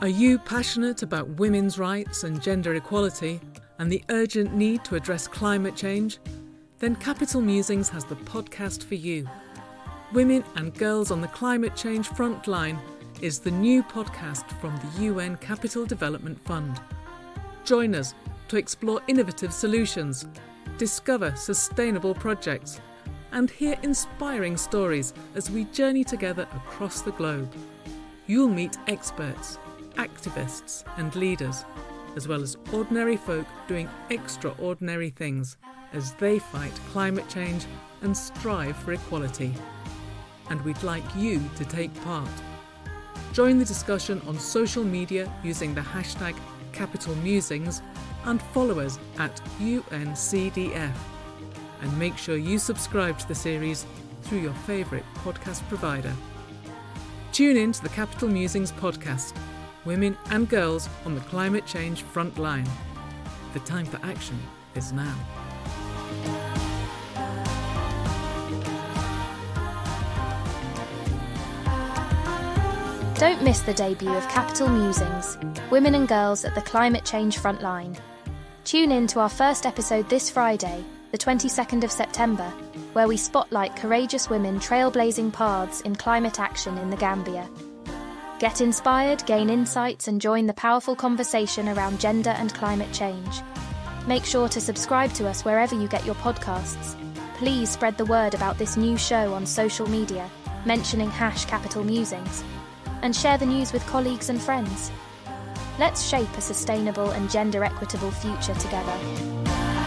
Are you passionate about women's rights and gender equality and the urgent need to address climate change? Then Capital Musings has the podcast for you. Women and Girls on the Climate Change Frontline is the new podcast from the UN Capital Development Fund. Join us to explore innovative solutions, discover sustainable projects, and hear inspiring stories as we journey together across the globe. You'll meet experts, activists, and leaders, as well as ordinary folk doing extraordinary things as they fight climate change and strive for equality. And we'd like you to take part. Join the discussion on social media using the hashtag Capital Musings and follow us at UNCDF. And make sure you subscribe to the series through your favourite podcast provider. Tune in to the Capital Musings podcast Women and Girls on the Climate Change Front Line. The time for action is now. Don't miss the debut of Capital Musings Women and Girls at the Climate Change Frontline. Tune in to our first episode this Friday, the 22nd of September, where we spotlight courageous women trailblazing paths in climate action in the Gambia. Get inspired, gain insights, and join the powerful conversation around gender and climate change. Make sure to subscribe to us wherever you get your podcasts. Please spread the word about this new show on social media, mentioning hash capital musings and share the news with colleagues and friends. Let's shape a sustainable and gender equitable future together.